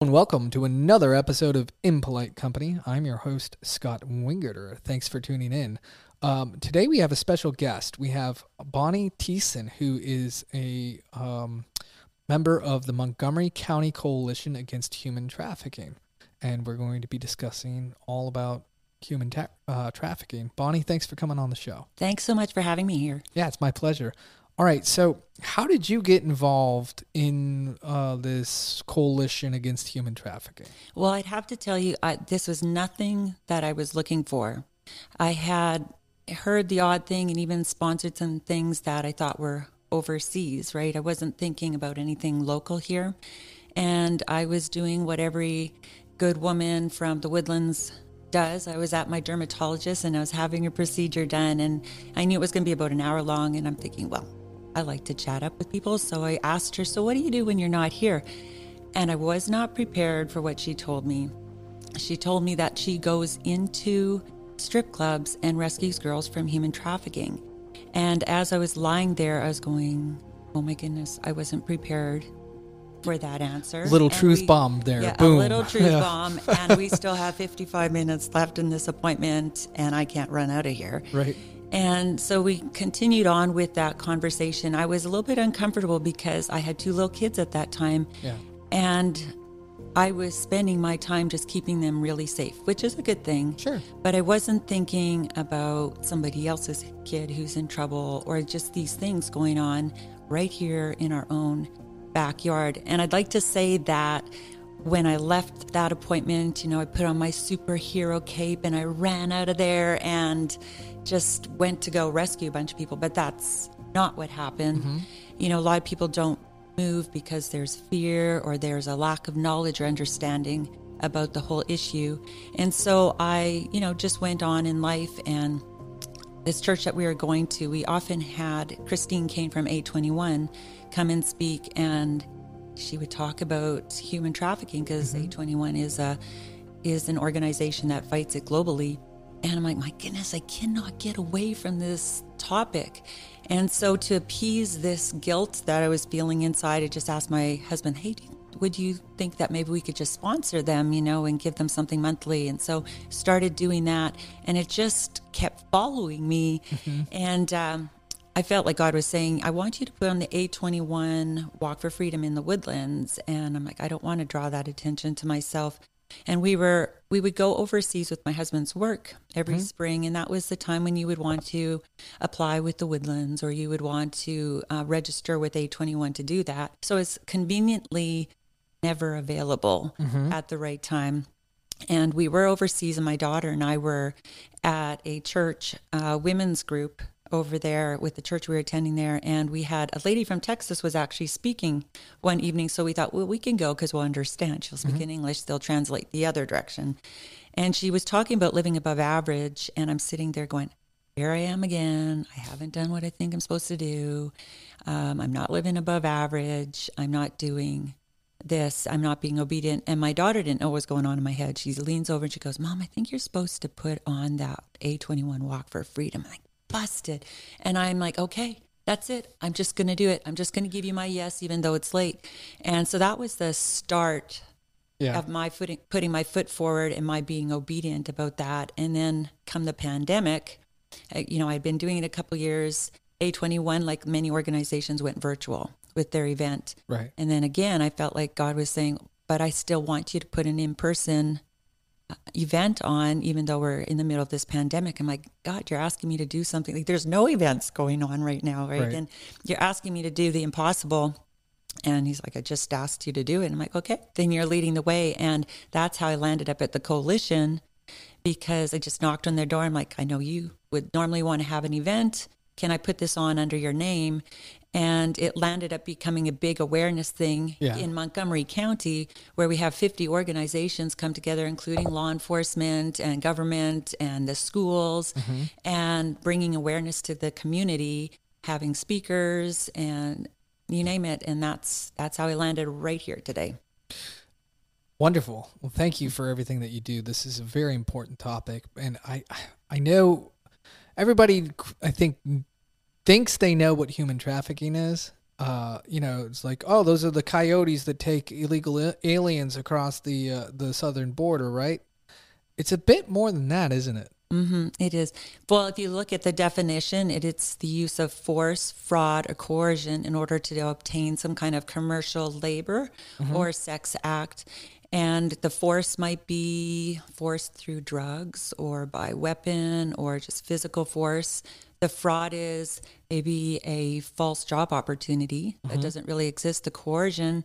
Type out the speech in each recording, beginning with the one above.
and welcome to another episode of Impolite Company. I'm your host, Scott Wingerter. Thanks for tuning in. Um, today we have a special guest. We have Bonnie Thiessen, who is a um, member of the Montgomery County Coalition Against Human Trafficking. And we're going to be discussing all about human ta- uh, trafficking. Bonnie, thanks for coming on the show. Thanks so much for having me here. Yeah, it's my pleasure. All right. So, how did you get involved in uh, this coalition against human trafficking? Well, I'd have to tell you, I, this was nothing that I was looking for. I had heard the odd thing and even sponsored some things that I thought were overseas, right? I wasn't thinking about anything local here. And I was doing what every good woman from the woodlands does. I was at my dermatologist and I was having a procedure done, and I knew it was going to be about an hour long. And I'm thinking, well, I like to chat up with people. So I asked her, So what do you do when you're not here? And I was not prepared for what she told me. She told me that she goes into strip clubs and rescues girls from human trafficking. And as I was lying there, I was going, Oh my goodness, I wasn't prepared for that answer. Little And truth we- bomb there. Yeah, Boom. a little truth Yeah. bomb. And we still have 55 minutes left in this appointment, and I can't run out of here. Right. And so we continued on with that conversation. I was a little bit uncomfortable because I had two little kids at that time. Yeah. And I was spending my time just keeping them really safe, which is a good thing. Sure. But I wasn't thinking about somebody else's kid who's in trouble or just these things going on right here in our own backyard. And I'd like to say that when I left that appointment, you know, I put on my superhero cape and I ran out of there and just went to go rescue a bunch of people. But that's not what happened. Mm-hmm. You know, a lot of people don't move because there's fear or there's a lack of knowledge or understanding about the whole issue. And so I, you know, just went on in life and this church that we were going to, we often had Christine Caine from A21 come and speak and she would talk about human trafficking because A21 mm-hmm. is a is an organization that fights it globally. And I'm like, my goodness, I cannot get away from this topic. And so to appease this guilt that I was feeling inside, I just asked my husband, hey, would you think that maybe we could just sponsor them, you know, and give them something monthly? And so started doing that. And it just kept following me. And um, I felt like God was saying, I want you to put on the A21 Walk for Freedom in the Woodlands. And I'm like, I don't want to draw that attention to myself. And we were, we would go overseas with my husband's work every spring. And that was the time when you would want to apply with the Woodlands or you would want to uh, register with A21 to do that. So it's conveniently never available at the right time. And we were overseas, and my daughter and I were at a church, uh, women's group over there with the church we were attending there. And we had a lady from Texas was actually speaking one evening. So we thought, well, we can go because we'll understand. She'll speak in English, they'll translate the other direction. And she was talking about living above average. And I'm sitting there going, here I am again. I haven't done what I think I'm supposed to do. Um, I'm not living above average. I'm not doing this. I'm not being obedient. And my daughter didn't know what was going on in my head. She leans over and she goes, Mom, I think you're supposed to put on that A21 walk for freedom. I'm like, busted. And I'm like, okay, that's it. I'm just going to do it. I'm just going to give you my yes, even though it's late. And so that was the start Yeah. of my footing, putting my foot forward and my being obedient about that. And then come the pandemic, you know, I'd been doing it a couple years. A21, like many organizations, went virtual with their event. Right. And then again, I felt like God was saying, but I still want you to put an in person event on, even though we're in the middle of this pandemic. I'm like, God, you're asking me to do something. Like, there's no events going on right now, right? Right. And you're asking me to do the impossible. And he's like, I just asked you to do it. And I'm like, okay, then you're leading the way. And that's how I landed up at the coalition because I just knocked on their door. I'm like, I know you would normally want to have an event. Can I put this on under your name? And it landed up becoming a big awareness thing Yeah. in Montgomery County, where we have 50 organizations come together, including law enforcement and government and the schools, mm-hmm. and bringing awareness to the community, having speakers and you name it. And that's that's how we landed right here today. Wonderful. Well, thank you for everything that you do. This is a very important topic, and I, I know everybody. I think thinks they know what human trafficking is, uh, you know, it's like, oh, those are the coyotes that take illegal a- aliens across the uh, the southern border, right? It's a bit more than that, isn't it? Mm-hmm, it is. Well, if you look at the definition, it, it's the use of force, fraud, or coercion in order to obtain some kind of commercial labor or sex act. And the force might be force through drugs or by weapon or just physical force. The fraud is maybe a false job opportunity that mm-hmm. doesn't really exist. The coercion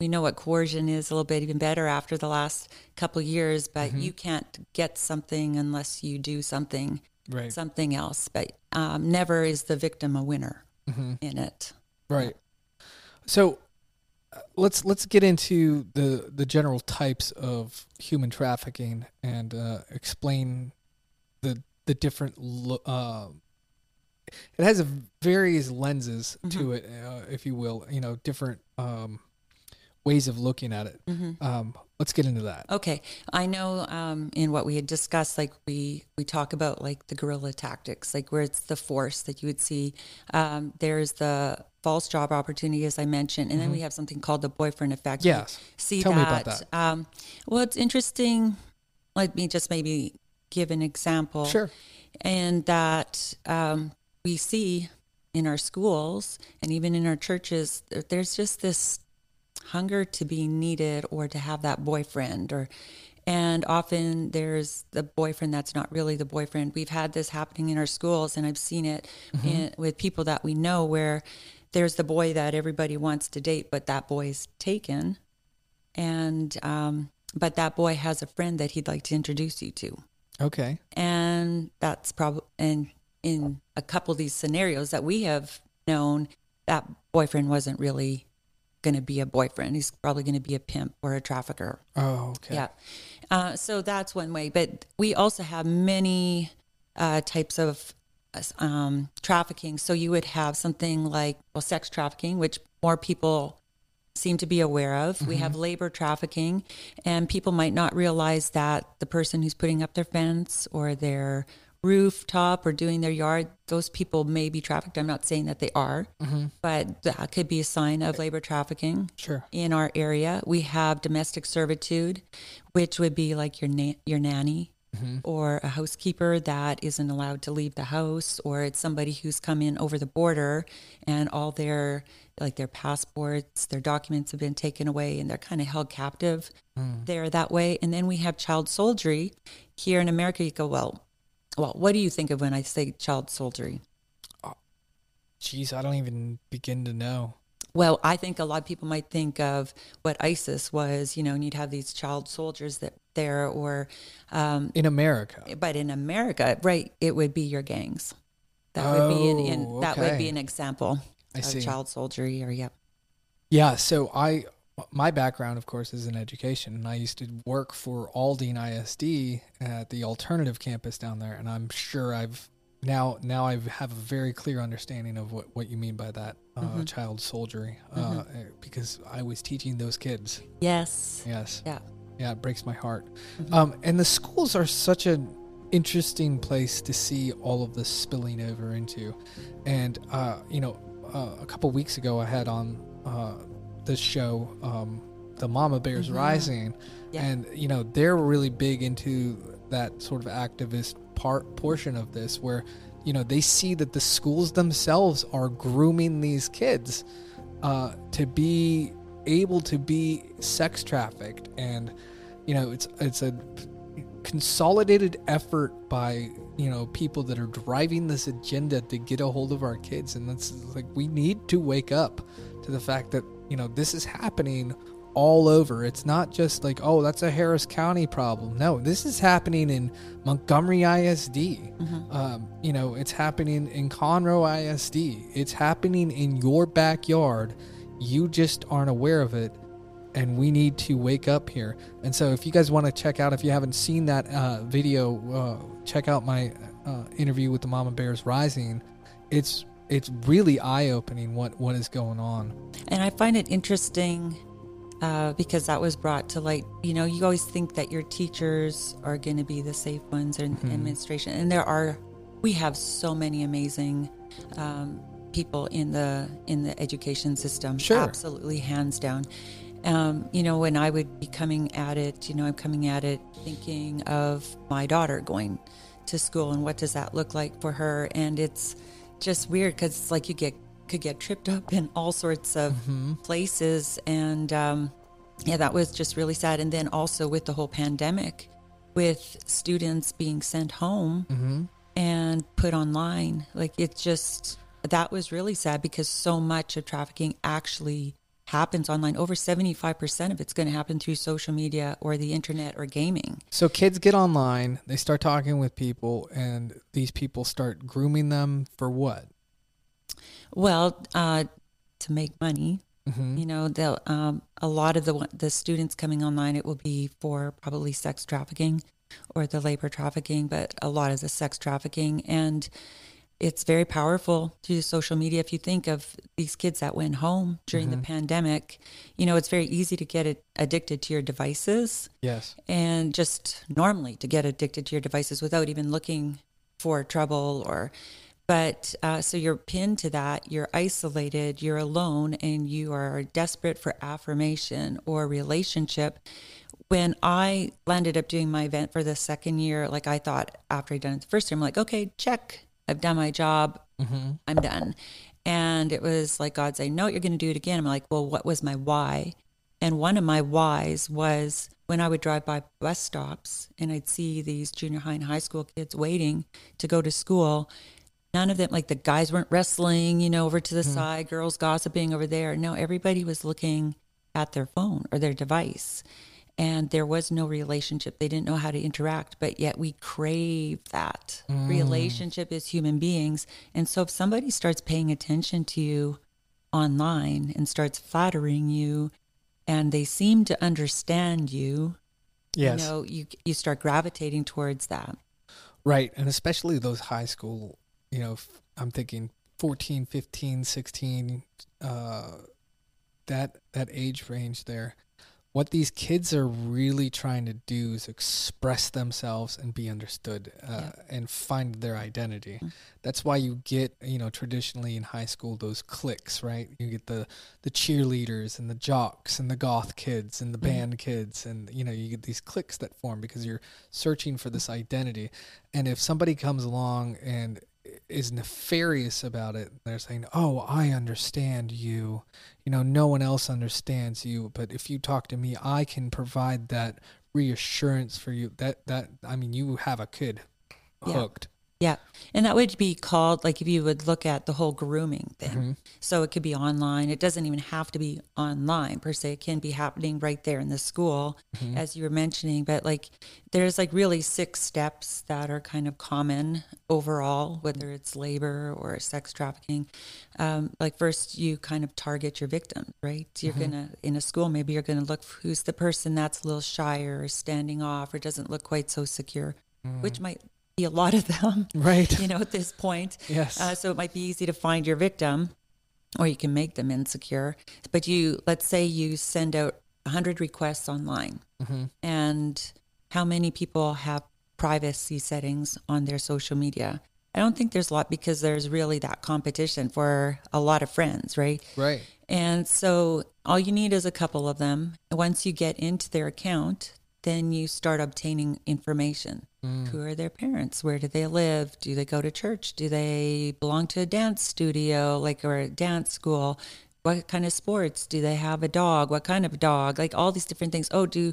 we know what coercion is a little bit even better after the last couple of years, but mm-hmm. you can't get something unless you do something Right. something else. But um, never is the victim a winner mm-hmm. in it. Right. So let's let's get into the the general types of human trafficking and uh, explain the the different. Uh, it has a various lenses to it, uh, if you will. You know, different um, ways of looking at it. Um, let's get into that. Okay, I know um, in what we had discussed, like we we talk about like the guerrilla tactics, like where it's the force that you would see. Um, there's the false job opportunity, as I mentioned, and then we have something called the boyfriend effect. We Yes. see Tell me that. about that. Um, well, it's interesting. Let me just maybe give an example. Sure. and that um, we see in our schools and even in our churches, there- there's just this hunger to be needed or to have that boyfriend or and often there's the boyfriend that's not really the boyfriend. We've had this happening in our schools and i've seen it in, with people that we know where there's the boy that everybody wants to date but that boy's taken. And um, but that boy has a friend that he'd like to introduce you to. Okay. and that's probably and in a couple of these scenarios that we have known that boyfriend wasn't really going to be a boyfriend. He's probably going to be a pimp or a trafficker. Oh, okay. yeah. Uh, so that's one way. But we also have many uh, types of um, trafficking. So you would have something like well sex trafficking which more people seem to be aware of. We have labor trafficking, and people might not realize that the person who's putting up their fence or their rooftop or doing their yard, those people may be trafficked. I'm not saying that they are, mm-hmm. but that could be a sign of labor trafficking Sure. in our area. We have domestic servitude, which would be like your na- your nanny mm-hmm. or a housekeeper that isn't allowed to leave the house, or it's somebody who's come in over the border and all their like their passports, their documents have been taken away, and they're kind of held captive mm. there that way. And then we have child soldiery here in America. You go well. Well, what do you think of when I say child soldiery? Jeez, I don't even begin to know. Well, I think a lot of people might think of what ISIS was, you know, and you'd have these child soldiers that there, or, um, In America. but in America, right, it would be your gangs. That would be an, in, Oh, that would be an example I of see. child soldiery, or yep. Yeah, so I my background of course is in education and I used to work for Aldine ISD at the alternative campus down there and I'm sure I've now now I have a very clear understanding of what, what you mean by that uh, Mm-hmm. child soldiery uh, because I was teaching those kids. Yes. Yes. Yeah. Yeah, it breaks my heart. Um, and the schools are such an interesting place to see all of this spilling over into. And, uh, you know, uh, a couple weeks ago, I had on this show, um, The Mama Bears Rising. Yeah. And, you know, they're really big into that sort of activist part portion of this where, you know, they see that the schools themselves are grooming these kids uh, to be able to be sex trafficked and you know it's it's a consolidated effort by you know people that are driving this agenda to get a hold of our kids and that's like we need to wake up to the fact that you know this is happening all over. It's not just like oh that's a harris county problem. No this is happening in montgomery isd um, you know it's happening in conroe isd it's happening in your backyard. You just aren't aware of it and we need to wake up here. And so, if you guys want to check out, if you haven't seen that uh, video, uh, check out my uh, interview with the Mama Bears Rising. It's it's really eye opening what what is going on. And I find it interesting uh, because that was brought to light. You know, you always think that your teachers are going to be the safe ones in administration, and there are. We have so many amazing um, people in the in the education system. Sure. absolutely, hands down. Um, you know, when I would be coming at it, you know, I'm coming at it thinking of my daughter going to school and what does that look like for her, and it's just weird because it's like you get could get tripped up in all sorts of places, and um, yeah, that was just really sad. And then also with the whole pandemic, with students being sent home and put online, like it just that was really sad because so much of trafficking actually happens online. Over seventy five percent of it's going to happen through social media or the internet or gaming. So kids get online, they start talking with people, and these people start grooming them for what? Well, uh, to make money, you know, they'll um, a lot of the the students coming online, it will be for probably sex trafficking or the labor trafficking, but a lot of the sex trafficking, and it's very powerful through social media. If you think of these kids that went home during the pandemic, you know, it's very easy to get it addicted to your devices Yes. and just normally to get addicted to your devices without even looking for trouble or but uh, so you're pinned to that you're isolated you're alone and you are desperate for affirmation or relationship when i landed up doing my event for the second year like i thought after i'd done it the first year i'm like okay check i've done my job mm-hmm. i'm done and it was like god saying no you're going to do it again i'm like well what was my why and one of my whys was when I would drive by bus stops and I'd see these junior high and high school kids waiting to go to school. None of them, like the guys weren't wrestling, you know, over to the mm-hmm. side, girls gossiping over there. No, everybody was looking at their phone or their device. And there was no relationship. They didn't know how to interact, but yet we crave that. Relationship as human beings. And so if somebody starts paying attention to you online and starts flattering you and they seem to understand you Yes. you know you you start gravitating towards that Right. And especially those high school, you know, f- I'm thinking 14, 15, 16, uh, that, that age range there. What these kids are really trying to do is express themselves and be understood uh, and find their identity. That's why you get, you know, traditionally in high school, those cliques, right? You get the, the cheerleaders and the jocks and the goth kids and the band kids. And, you know, you get these cliques that form because you're searching for this identity. And if somebody comes along and is nefarious about it, they're saying, "Oh, I understand you. You know, no one else understands you, but if you talk to me, I can provide that reassurance for you." That that I mean, you have a kid Yeah. hooked. Yeah. And that would be called like if you would look at the whole grooming thing. Mm-hmm. so it could be online. It doesn't even have to be online per se. It can be happening right there in the school Mm-hmm. as you were mentioning. But like there's like really six steps that are kind of common overall whether it's labor or sex trafficking. Um, like first you kind of target your victim right? You're Mm-hmm. gonna in a school maybe you're gonna look who's the person that's a little shyer or standing off or doesn't look quite so secure which might a lot of them. Right. you know at this point Yes. uh, so it might be easy to find your victim or you can make them insecure but you let's say you send out 100 requests online Mm-hmm. and how many people have privacy settings on their social media i don't think there's a lot because there's really that competition for a lot of friends right right. and so all you need is a couple of them. Once you get into their account, then you start obtaining information. Mm. Who are their parents? Where do they live? Do they go to church? Do they belong to a dance studio, like or a dance school? What kind of sports? Do they have a dog? What kind of dog? Like all these different things. Oh, do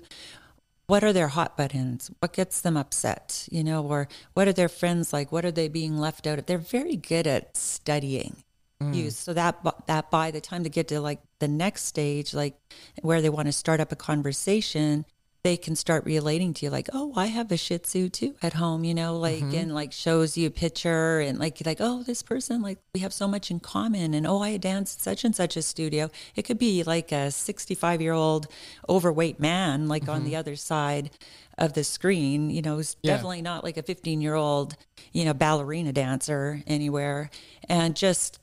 what are their hot buttons? What gets them upset? You know, or what are their friends like? What are they being left out of? They're very good at studying mm. use so that that by the time they get to like the next stage like where they want to start up a conversation they can start relating to you like oh i have a shih tzu too at home you know like and like shows you a picture and like like oh this person like we have so much in common and oh i danced at such and such a studio. It could be like a 65 year old overweight man like on the other side of the screen you know who's Yeah. definitely not like a 15 year old you know ballerina dancer anywhere. And just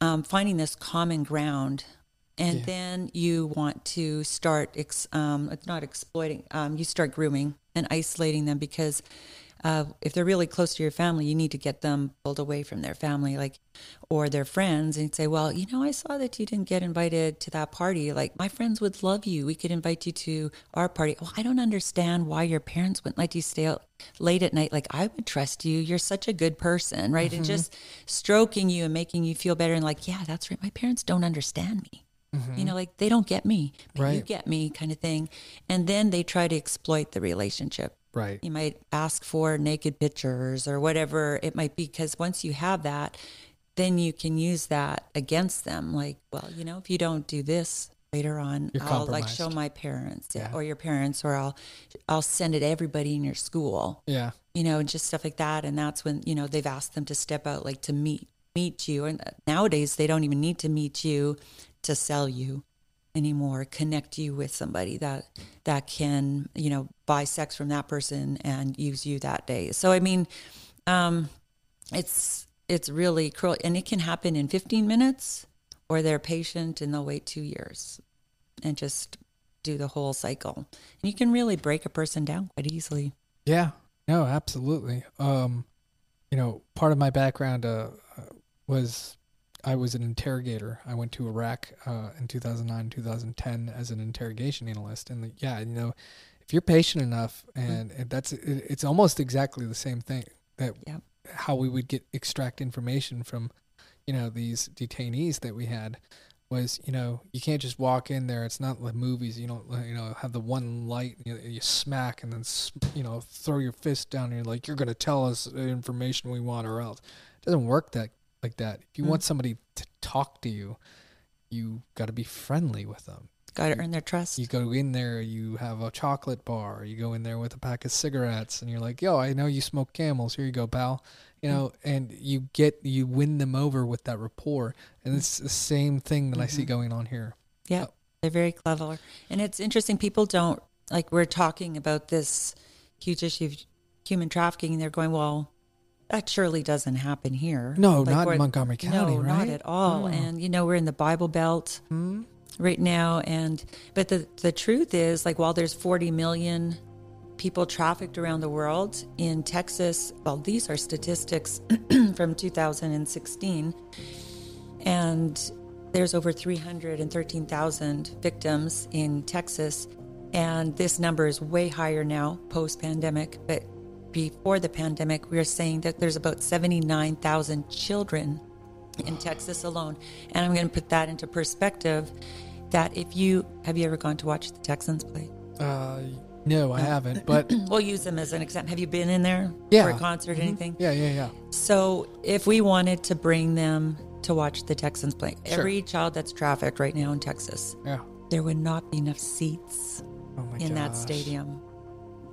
um, finding this common ground and then you want to start ex- um, it's not exploiting um, you start grooming and isolating them because uh, if they're really close to your family, you need to get them pulled away from their family, like, or their friends, and say, well, you know, I saw that you didn't get invited to that party. Like, my friends would love you. We could invite you to our party. Well, I don't understand why your parents wouldn't let you stay out late at night. Like, I would trust you. You're such a good person, right? And just stroking you and making you feel better, and like, yeah, that's right. My parents don't understand me. Mm-hmm. You know, like they don't get me, but you get me, kind of thing. And then they try to exploit the relationship. Right. You might ask for naked pictures or whatever it might be, because once you have that, then you can use that against them. Like, well, you know, if you don't do this later on, You're I'll like show my parents Yeah. or your parents, or I'll I'll send it to everybody in your school Yeah. you know, and just stuff like that. And that's when, you know, they've asked them to step out, like to meet, meet you. And uh, nowadays they don't even need to meet you to sell you anymore, connect you with somebody that, that can, you know, buy sex from that person and use you that day. So, I mean, um, it's, it's really cruel and it can happen in 15 minutes or they're patient and they'll wait two years and just do the whole cycle. And you can really break a person down quite easily. Yeah. No, absolutely. Um, you know, part of my background uh, was I was an interrogator. I went to Iraq uh, in 2009, 2010 as an interrogation analyst, and the, yeah, you know, if you're patient enough, and, and that's it, it's almost exactly the same thing that Yep. how we would get extract information from, you know, these detainees that we had was you know you can't just walk in there. It's not like movies. You don't you know have the one light you, you smack and then you know throw your fist down and you're like you're going to tell us the information we want or else. It doesn't work that like that. If you hmm. want somebody to talk to you you got to be friendly with them. Got to earn their trust. you go in there you have a chocolate bar you go in there with a pack of cigarettes and you're like yo i know you smoke camels. Here you go pal. You hmm. know and you get you win them over with that rapport. And hmm. it's the same thing that i see mm-hmm. going on here. Yeah, they're very clever. And it's interesting. People don't, like, we're talking about this huge issue of human trafficking, and they're going, well, that surely doesn't happen here. No, Like, not in Montgomery County, no, not at all. Oh. And, you know, we're in the Bible Belt Hmm? right now. And, but the, the truth is, like, while there's 40 million people trafficked around the world in Texas, well, these are statistics from 2016 and there's over 313,000 victims in Texas. And this number is way higher now post pandemic. But before the pandemic, we were saying that there's about 79,000 children in Texas alone. And I'm going to put that into perspective that if you have you ever gone to watch the Texans play? uh no i haven't but We'll use them as an example. Have you been in there Yeah. for a concert or anything? yeah yeah yeah So, if we wanted to bring them to watch the Texans play, Sure. every child that's trafficked right now in Texas, yeah there would not be enough seats oh in that stadium.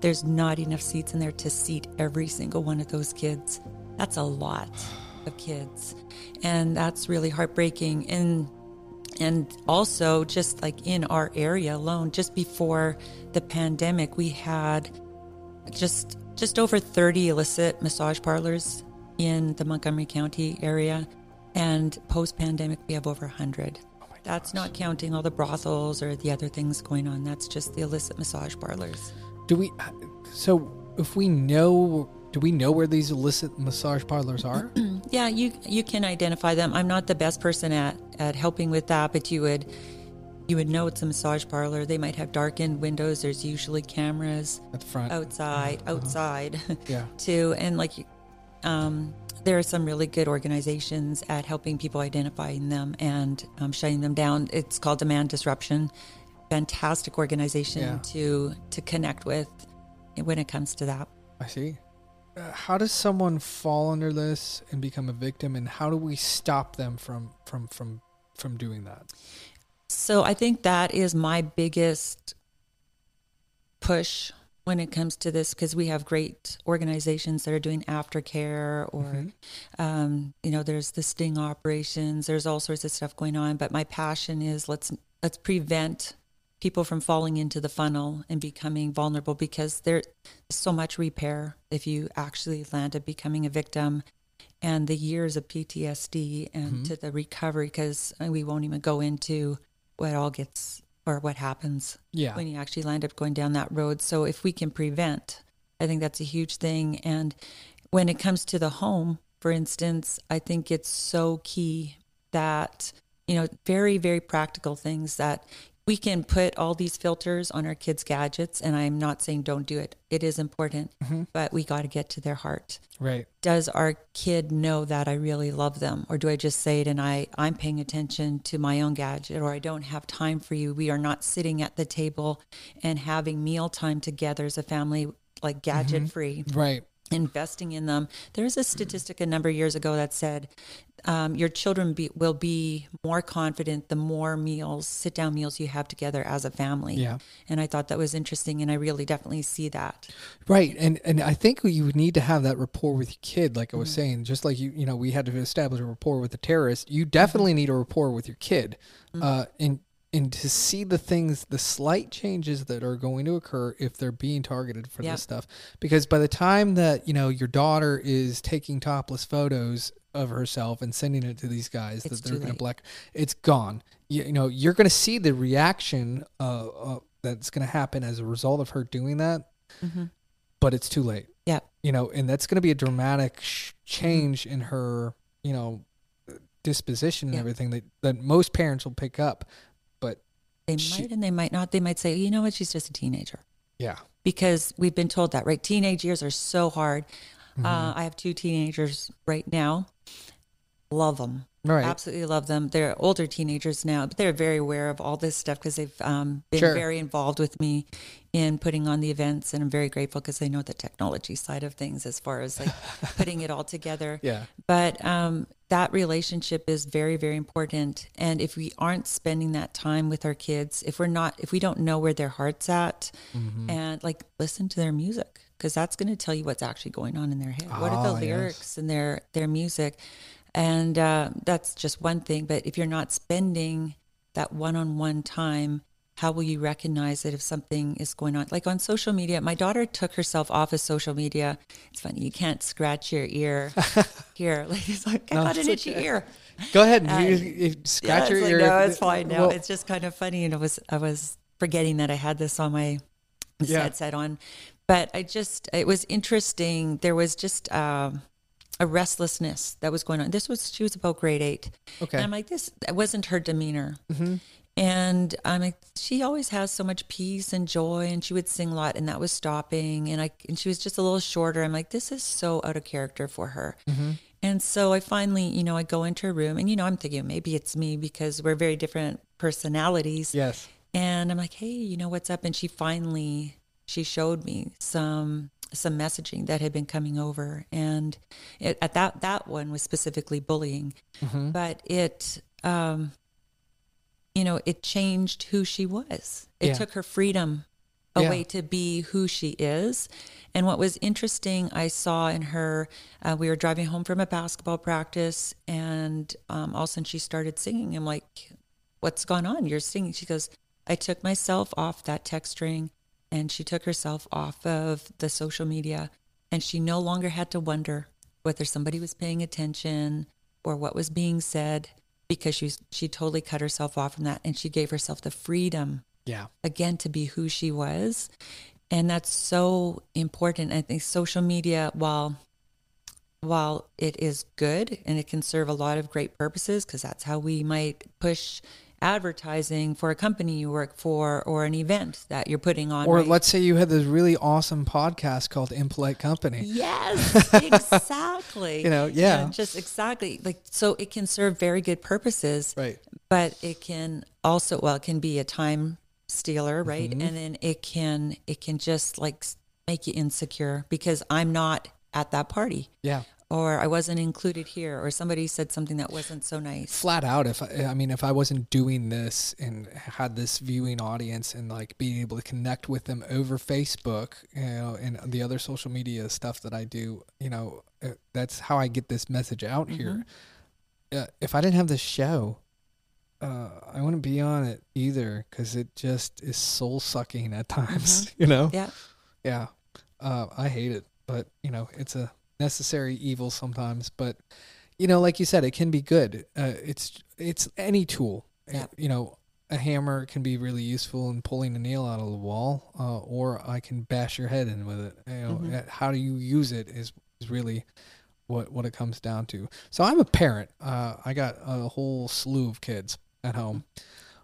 There's not enough seats in there to seat every single one of those kids. That's a lot of kids. And that's really heartbreaking. And and also just like in our area alone, just before the pandemic, we had just just over 30 illicit massage parlors in the Montgomery County area. And post pandemic, we have over 100. That's not counting all the brothels or the other things going on. That's just the illicit massage parlors. Do we so if we know do we know where these illicit massage parlors are Yeah, you you can identify them. I'm not the best person at at helping with that, but you would you would know it's a massage parlor. They might have darkened windows. There's usually cameras at the front outside, outside yeah too. And like, um, there are some really good organizations at helping people identifying them and um, shutting them down. It's called Demand Disruption. Fantastic organization Yeah. to to connect with when it comes to that. I see. Uh, how does someone fall under this and become a victim, and how do we stop them from from from from doing that? So I think that is my biggest push when it comes to this because we have great organizations that are doing aftercare or um, you know there's the sting operations there's all sorts of stuff going on but my passion is let's let's prevent people from falling into the funnel and becoming vulnerable because there's so much repair if you actually land up becoming a victim and the years of PTSD and mm-hmm. to the recovery because we won't even go into what all gets or what happens Yeah. when you actually land up going down that road. So if we can prevent I think that's a huge thing. And when it comes to the home, for instance, I think it's so key that, you know, very, very practical things that we can put all these filters on our kids' gadgets. And I'm not saying don't do it, it is important, mm-hmm. but we got to get to their heart. Right. Does our kid know that I really love them? Or do I just say it and I, I'm paying attention to my own gadget or I don't have time for you? We are not sitting at the table and having meal time together as a family, like mm-hmm. gadget free Right. investing in them. There's a statistic a number of years ago that said um, your children be, will be more confident the more meals, sit down meals you have together as a family. Yeah. And I thought that was interesting, and I really definitely see that. Right. And and I think you would need to have that rapport with your kid, like I Mm-hmm. was saying, just like you you know, we had to establish a rapport with the terrorist. You definitely Mm-hmm. need a rapport with your kid. Uh and and to see the things, the slight changes that are going to occur if they're being targeted for Yep. this stuff. Because by the time that, you know, your daughter is taking topless photos of herself and sending it to these guys It's that they're going to black, it's gone. You, you know, you're going to see the reaction uh, uh, that's going to happen as a result of her doing that, Mm-hmm. but it's too late Yeah. you know, and that's going to be a dramatic sh- change in her, you know, disposition and Yeah. everything that, that most parents will pick up. But They She- might and they might not. They might say, you know what, she's just a teenager. yeah, Because we've been told that, right? Teenage years are so hard. Uh, I have two teenagers right now. Love them. right, Absolutely love them. They're older teenagers now, but they're very aware of all this stuff because they've um, been Sure. very involved with me in putting on the events, and I'm very grateful because they know the technology side of things as far as like putting it all together. yeah, But um, that relationship is very, very important. And if we aren't spending that time with our kids, if we're not, if we don't know where their heart's at, Mm-hmm. and like listen to their music, because that's going to tell you what's actually going on in their head. what are the yes. lyrics in their their music? And uh, that's just one thing. But if you're not spending that one-on-one time how will you recognize it if something is going on like on social media my daughter took herself off of social media it's funny you can't scratch your ear here like it's like i No, got an itchy okay. ear Go ahead and Uh, you, you scratch yeah, your like, ear. no it's fine No, well, it's just kind of funny and i was i was forgetting that i had this on my Yeah. headset on but i just it was interesting there was just um a restlessness that was going on. This was she was about grade eight, okay. and I'm like, this wasn't her demeanor. Mhm. And I'm like, she always has so much peace and joy, and she would sing a lot, and that was stopping. And I and she was just a little shorter. I'm like, this is so out of character for her. Mm-hmm. And so I finally, you know, I go into her room, and you know, I'm thinking maybe it's me because we're very different personalities. yes. And I'm like, hey, you know what's up? And she finally she showed me some some messaging that had been coming over, and it, at that that one was specifically bullying, Mhm. but it um, you know it changed who she was. It Yeah. took her freedom Yeah. away to be who she is. And what was interesting, I saw in her, uh, we were driving home from a basketball practice, and um, all of a sudden she started singing. I'm like, What's gone on? You're singing. She goes, I took myself off that text string, and she took herself off of the social media, and she no longer had to wonder whether somebody was paying attention or what was being said because she, she totally cut herself off from that, and she gave herself the freedom Yeah. again to be who she was and that's so important i think social media while while it is good and it can serve a lot of great purposes because that's how we might push advertising for a company you work for or an event that you're putting on Or right? let's say you had this really awesome podcast called Impolite Company. Yes, exactly. You know, yeah. And just exactly. Like, so it can serve very good purposes, Right. but it can also, well, it can be a time stealer, right? Mm-hmm. And then it can, it can just like make you insecure because I'm not at that party Yeah. Or I wasn't included here or somebody said something that wasn't so nice. flat out if I, I mean if I wasn't doing this and had this viewing audience and like being able to connect with them over Facebook you know and the other social media stuff that I do you know uh, that's how I get this message out here. Uh, if I didn't have this show uh, I wouldn't be on it either because it just is soul sucking at times you know? Yeah. yeah. Uh, i hate it but you know it's a necessary evil sometimes but you know like you said it can be good uh, it's it's any tool Yeah. Uh, you know a hammer can be really useful in pulling a nail out of the wall, uh, or I can bash your head in with it. You know, Mhm. uh, how do you use it is is really what what it comes down to. So I'm a parent. Uh, I got a whole slew of kids at home.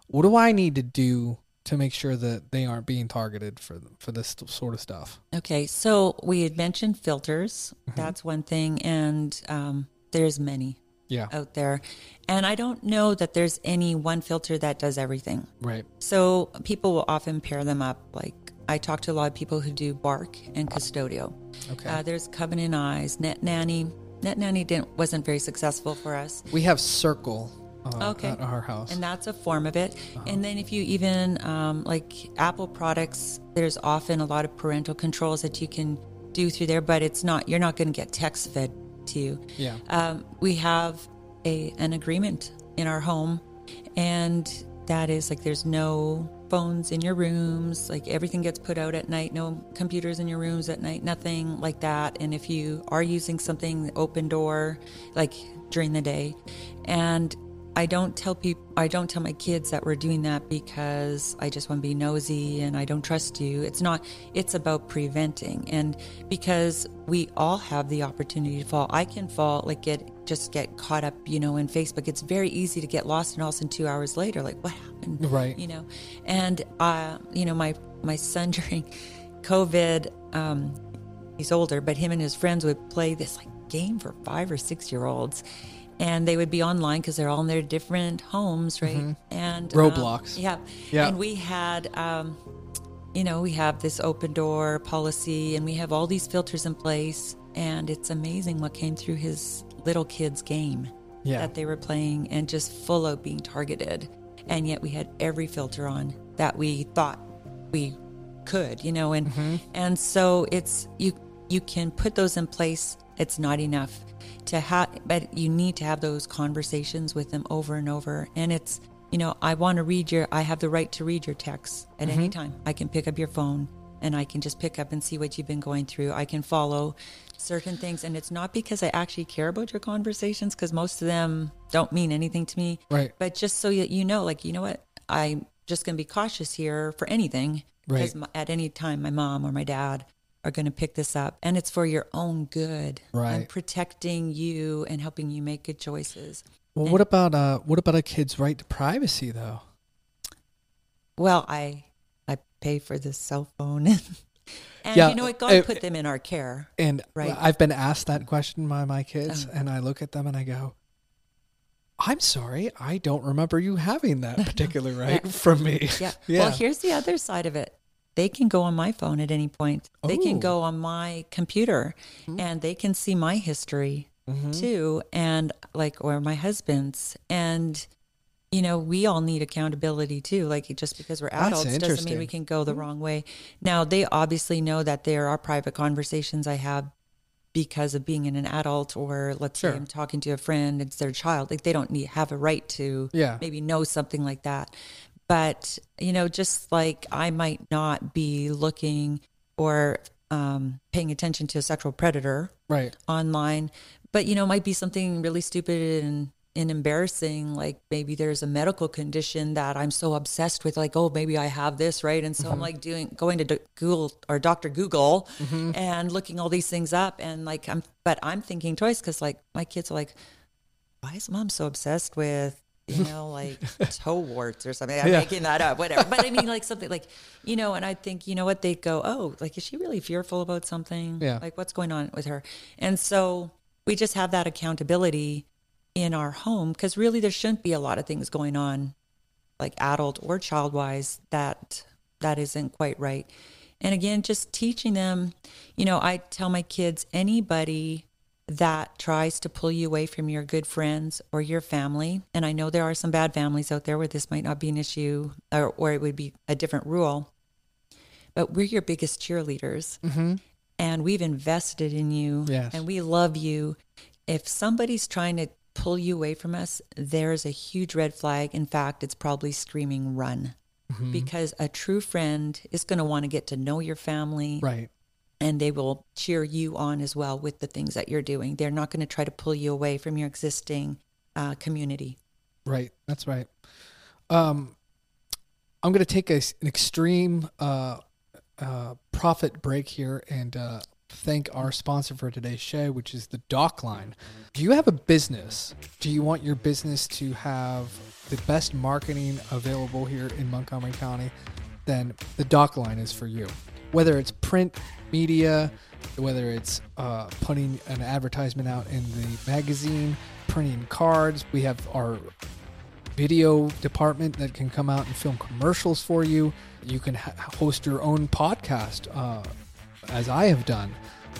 What do I need to do to make sure that they aren't being targeted for for this sort of stuff? Okay, so we had mentioned filters. That's one thing, and um, there's many Yeah, out there, and I don't know that there's any one filter that does everything. right. So people will often pair them up. Like I talk to a lot of people who do bark and Qustodio. Okay. Uh, there's Covenant Eyes, Net Nanny. Net Nanny didn't wasn't very successful for us. we have Circle uh, Okay. at our house. and that's a form of it. Uh-huh. And then if you even um, like Apple products, there's often a lot of parental controls that you can do through there, but it's not you're not going to get text fed to you. yeah. Um, we have a an agreement in our home, and that is like there's no phones in your rooms, like everything gets put out at night, no computers in your rooms at night, nothing like that. And if you are using something, open door, like during the day, and I don't tell people, I don't tell my kids that we're doing that because I just want to be nosy and I don't trust you. It's not, it's about preventing. And because we all have the opportunity to fall, I can fall, like get, just get caught up, you know, in Facebook. It's very easy to get lost and all of a sudden two hours later, like what happened? Right. You know, and, uh, you know, my, my son during COVID, um, he's older, but him and his friends would play this like game for five or six year olds. And they would be online because they're all in their different homes, right? And um, Roblox. yeah, Yeah. And we had, um, you know, we have this open door policy, and we have all these filters in place. And it's amazing what came through his little kid's game Yeah. that they were playing, and just full of being targeted. And yet we had every filter on that we thought we could, you know, and and so it's you you can put those in place. It's not enough to have, but you need to have those conversations with them over and over. And it's you know, I want to read your. I have the right to read your texts at any mm-hmm. time. I can pick up your phone and I can just pick up and see what you've been going through. I can follow certain things, and it's not because I actually care about your conversations, because most of them don't mean anything to me Right. but just so that you know, like, you know what, I'm just going to be cautious here for anything. Because Right. at any time, my mom or my dad are going to pick this up, and it's for your own good. Right. And protecting you and helping you make good choices. Well, what about uh, what about a kid's right to privacy though? Well, I I pay for the cell phone. and Yeah, you know what? God uh, put them in our care. And Right. I've been asked that question by my kids, Oh. and I look at them and I go, "I'm sorry, I don't remember you having that particular right from me." Yeah. yeah. Well, here's the other side of it. They can go on my phone at any point. They Oh. Can go on my computer and they can see my history Mm-hmm. too and like or my husband's and you know, we all need accountability too. Like just because we're adults doesn't mean we can go the wrong way. Now, they obviously know that there are private conversations I have because of being an adult or let's Sure. say I'm talking to a friend, it's their child. Like they don't need have a right to Yeah. maybe know something like that. But, you know, just like I might not be looking or um, paying attention to a sexual predator right. online, but you know, might be something really stupid and, and embarrassing. Like maybe there's a medical condition that I'm so obsessed with, like, oh, maybe I have this, right? And so I'm like doing, going to Google or Dr. Google and looking all these things up. And like, I'm, but I'm thinking twice because like my kids are like, why is mom so obsessed with, you know, like toe warts or something? I'm Yeah. making that up, whatever. But I mean, like something like, you know, and I think, you know what, they go, oh, like, is she really fearful about something? Yeah. Like, what's going on with her? And so we just have that accountability in our home because really there shouldn't be a lot of things going on, like adult or child wise, that that isn't quite right. And again, just teaching them, you know, I tell my kids anybody that tries to pull you away from your good friends or your family, and I know there are some bad families out there where this might not be an issue or, or it would be a different rule, but we're your biggest cheerleaders Mm-hmm. and we've invested in you Yes. and we love you. If somebody's trying to pull you away from us, there's a huge red flag. In fact, it's probably screaming run Mm-hmm. because a true friend is going to want to get to know your family Right. And they will cheer you on as well with the things that you're doing. They're not going to try to pull you away from your existing uh, community. Right. That's right. Um, I'm going to take a, an extreme uh, uh, profit break here and uh, thank our sponsor for today's show, which is the Dock Line. Do you have a business? Do you want your business to have the best marketing available here in Montgomery County? Then the Dock Line is for you. Whether it's print media, whether it's uh, putting an advertisement out in the magazine, printing cards, we have our video department that can come out and film commercials for you. You can ha- host your own podcast, uh, as I have done.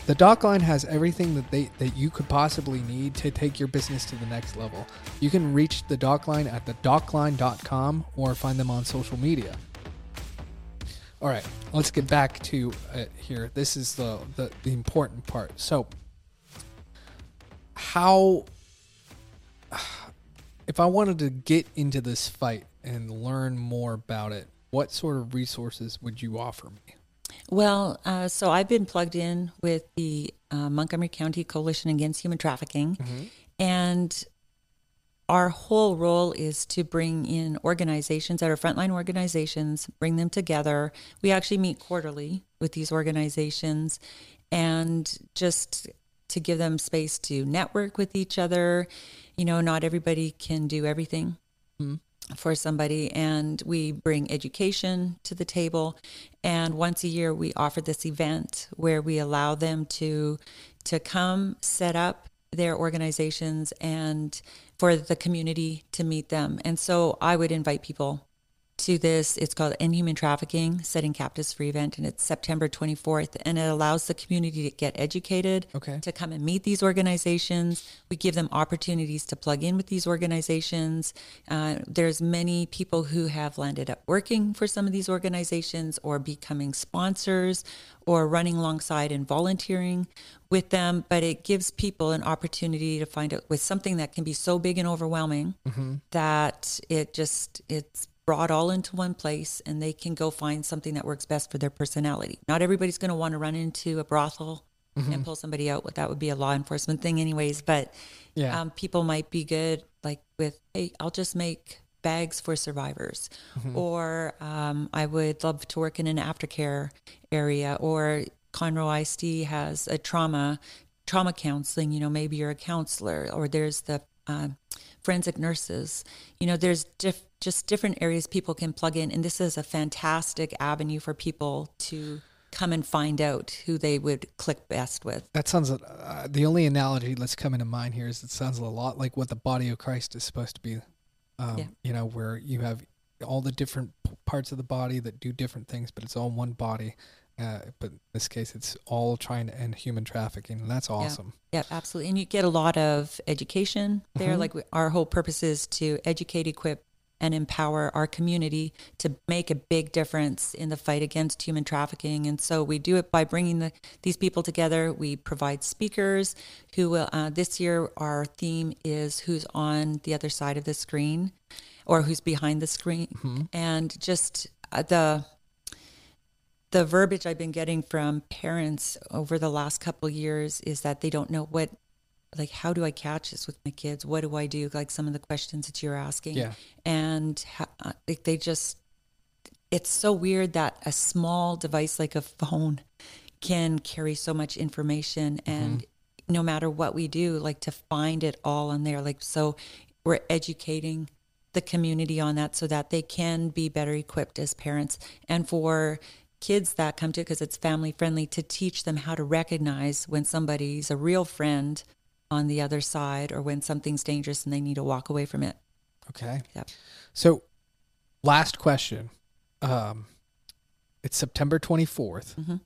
The Dockline has everything that they that you could possibly need to take your business to the next level. You can reach the Dockline at thedockline.com or find them on social media. All right, let's get back to it here. This is the, the the important part. So, how if I wanted to get into this fight and learn more about it, what sort of resources would you offer me? Well, uh, so I've been plugged in with the uh, Montgomery County Coalition Against Human Trafficking, Mm-hmm. and our whole role is to bring in organizations that are frontline organizations, bring them together. We actually meet quarterly with these organizations, and just to give them space to network with each other. You know, not everybody can do everything mm-hmm. for somebody and we bring education to the table and once a year we offer this event where we allow them to to come set up their organizations and for the community to meet them. And so i would invite people to this it's called End Human trafficking setting captives free event and it's september 24th and it allows the community to get educated Okay. to come and meet these organizations. We give them opportunities to plug in with these organizations. Uh, there's many people who have landed up working for some of these organizations or becoming sponsors or running alongside and volunteering with them. But it gives people an opportunity to find out with something that can be so big and overwhelming that it just it's brought all into one place and they can go find something that works best for their personality. Not everybody's going to want to run into a brothel and pull somebody out. What that would be a law enforcement thing, anyways. But Yeah. um, people might be good, like with, hey, I'll just make bags for survivors, or um, I would love to work in an aftercare area, or Conroe ISD has a trauma trauma counseling. You know, maybe you're a counselor, or there's the um, forensic nurses. You know, there's diff- just different areas people can plug in, and this is a fantastic avenue for people to come and find out who they would click best with. That sounds uh, the only analogy that's coming to mind here is it sounds a lot like what the body of Christ is supposed to be. Um, Yeah. You know, where you have all the different p- parts of the body that do different things, but it's all one body. Uh, but in this case, it's all trying to end human trafficking, and that's awesome. Yeah, absolutely. And you get a lot of education there. Like we, our whole purpose is to educate, equip, and empower our community to make a big difference in the fight against human trafficking. And so we do it by bringing the, these people together. We provide speakers who will, uh, this year, our theme is who's on the other side of the screen or who's behind the screen. And just uh, the, the verbiage I've been getting from parents over the last couple of years is that they don't know what, like, how do I catch this with my kids? What do I do? Like some of the questions that you're asking. Yeah. And ha- uh, like they just, it's so weird that a small device like a phone can carry so much information and no matter what we do like to find it all on there like so we're educating the community on that so that they can be better equipped as parents and for kids that come to because it's family friendly to teach them how to recognize when somebody's a real friend on the other side or when something's dangerous and they need to walk away from it Okay. Yep. So, last question. Um, it's September 24th. Mhm.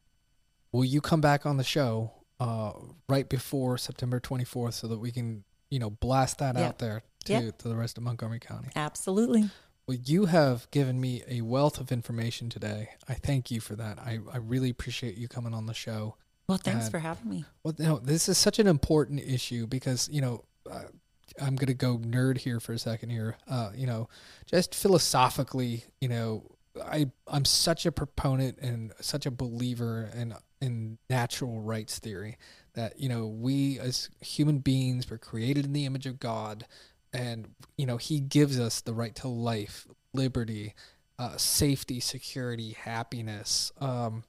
Will you come back on the show uh, right before September 24th so that we can, you know, blast that Yeah. out there to, Yeah. to the rest of Montgomery County? absolutely Well, you have given me a wealth of information today. I thank you for that. I, I really appreciate you coming on the show. well thanks Uh, for having me Well, no, this is such an important issue because you know uh, I'm gonna go nerd here for a second here. Uh, you know, just philosophically, you know, I I'm such a proponent and such a believer in in natural rights theory that you know we as human beings were created in the image of God, and you know He gives us the right to life, liberty, uh, safety, security, happiness. Um,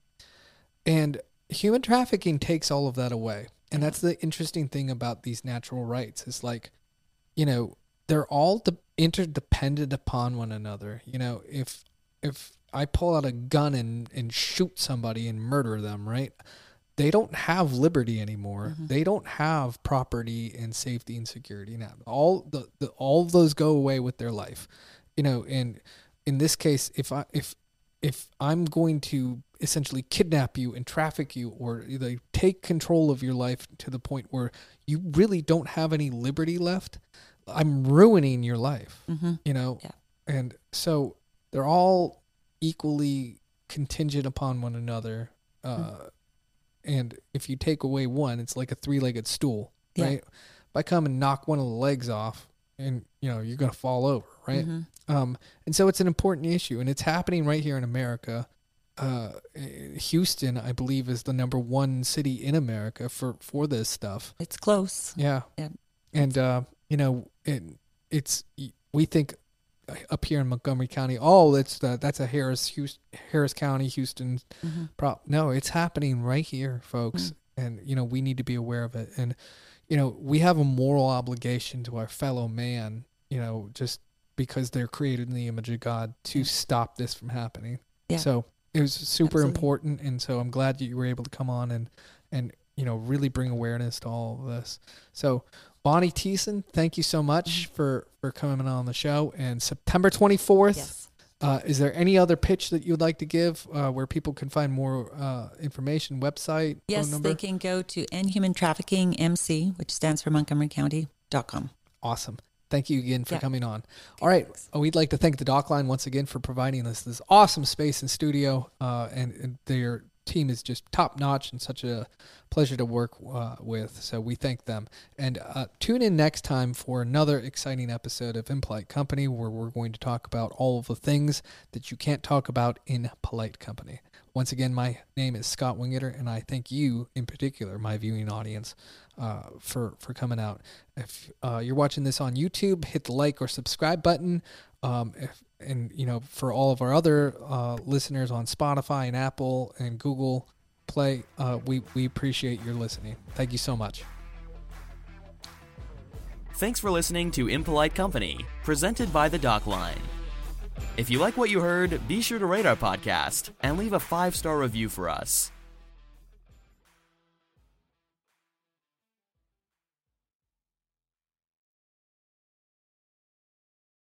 and human trafficking takes all of that away. And that's the interesting thing about these natural rights is like, you know, they're all de- interdependent upon one another. You know, if if I pull out a gun and, and shoot somebody and murder them, right? They don't have liberty anymore. Mm-hmm. They don't have property and safety and security now. All the, the all of those go away with their life. You know, and in this case, if I if if I'm going to essentially kidnap you and traffic you or like take control of your life to the point where you really don't have any liberty left, I'm ruining your life. Mm-hmm. You know? Yeah. And so they're all equally contingent upon one another. Uh, Mm-hmm. And if you take away one, it's like a three legged stool, Yeah. right? If I come and knock one of the legs off and, you know, you're going to fall over, right? Mm-hmm. Um, and so it's an important issue, and it's happening right here in America. Uh, Houston, I believe, is the number one city in America for for this stuff. It's close. Yeah, Yep. and uh, you know, it, it's we think up here in Montgomery County, oh, that's the, that's a Harris Houston, Harris County, Houston Mm-hmm. prop. No, it's happening right here, folks, and you know we need to be aware of it. And you know we have a moral obligation to our fellow man. You know, just because they're created in the image of God to stop this from happening. Yeah. So it was super Absolutely. important, and so I'm glad that you were able to come on and and you know really bring awareness to all of this. So Bonnie Thiessen, thank you so much for for coming on the show. And September 24th. Yes. Uh, is there any other pitch that you'd like to give uh, where people can find more uh, information, website, Yes, phone number? they can go to End Human Trafficking MC, which stands for Montgomery County.com. Awesome. Thank you again for Yeah. coming on. All right. Oh, we'd like to thank the Dock Line once again for providing us this awesome space and studio. Uh, and, and their team is just top notch and such a pleasure to work uh, with. So we thank them. And uh, tune in next time for another exciting episode of Impolite Company where we're going to talk about all of the things that you can't talk about in polite company. Once again, my name is Scott Wingeter, and I thank you in particular, my viewing audience, uh, for for coming out. If uh, you're watching this on YouTube, hit the like or subscribe button. Um, if, and you know, for all of our other uh, listeners on Spotify and Apple and Google Play, uh, we we appreciate your listening. Thank you so much. Thanks for listening to Impolite Company, presented by The Dock Line. If you like what you heard, be sure to rate our podcast and leave a five star review for us.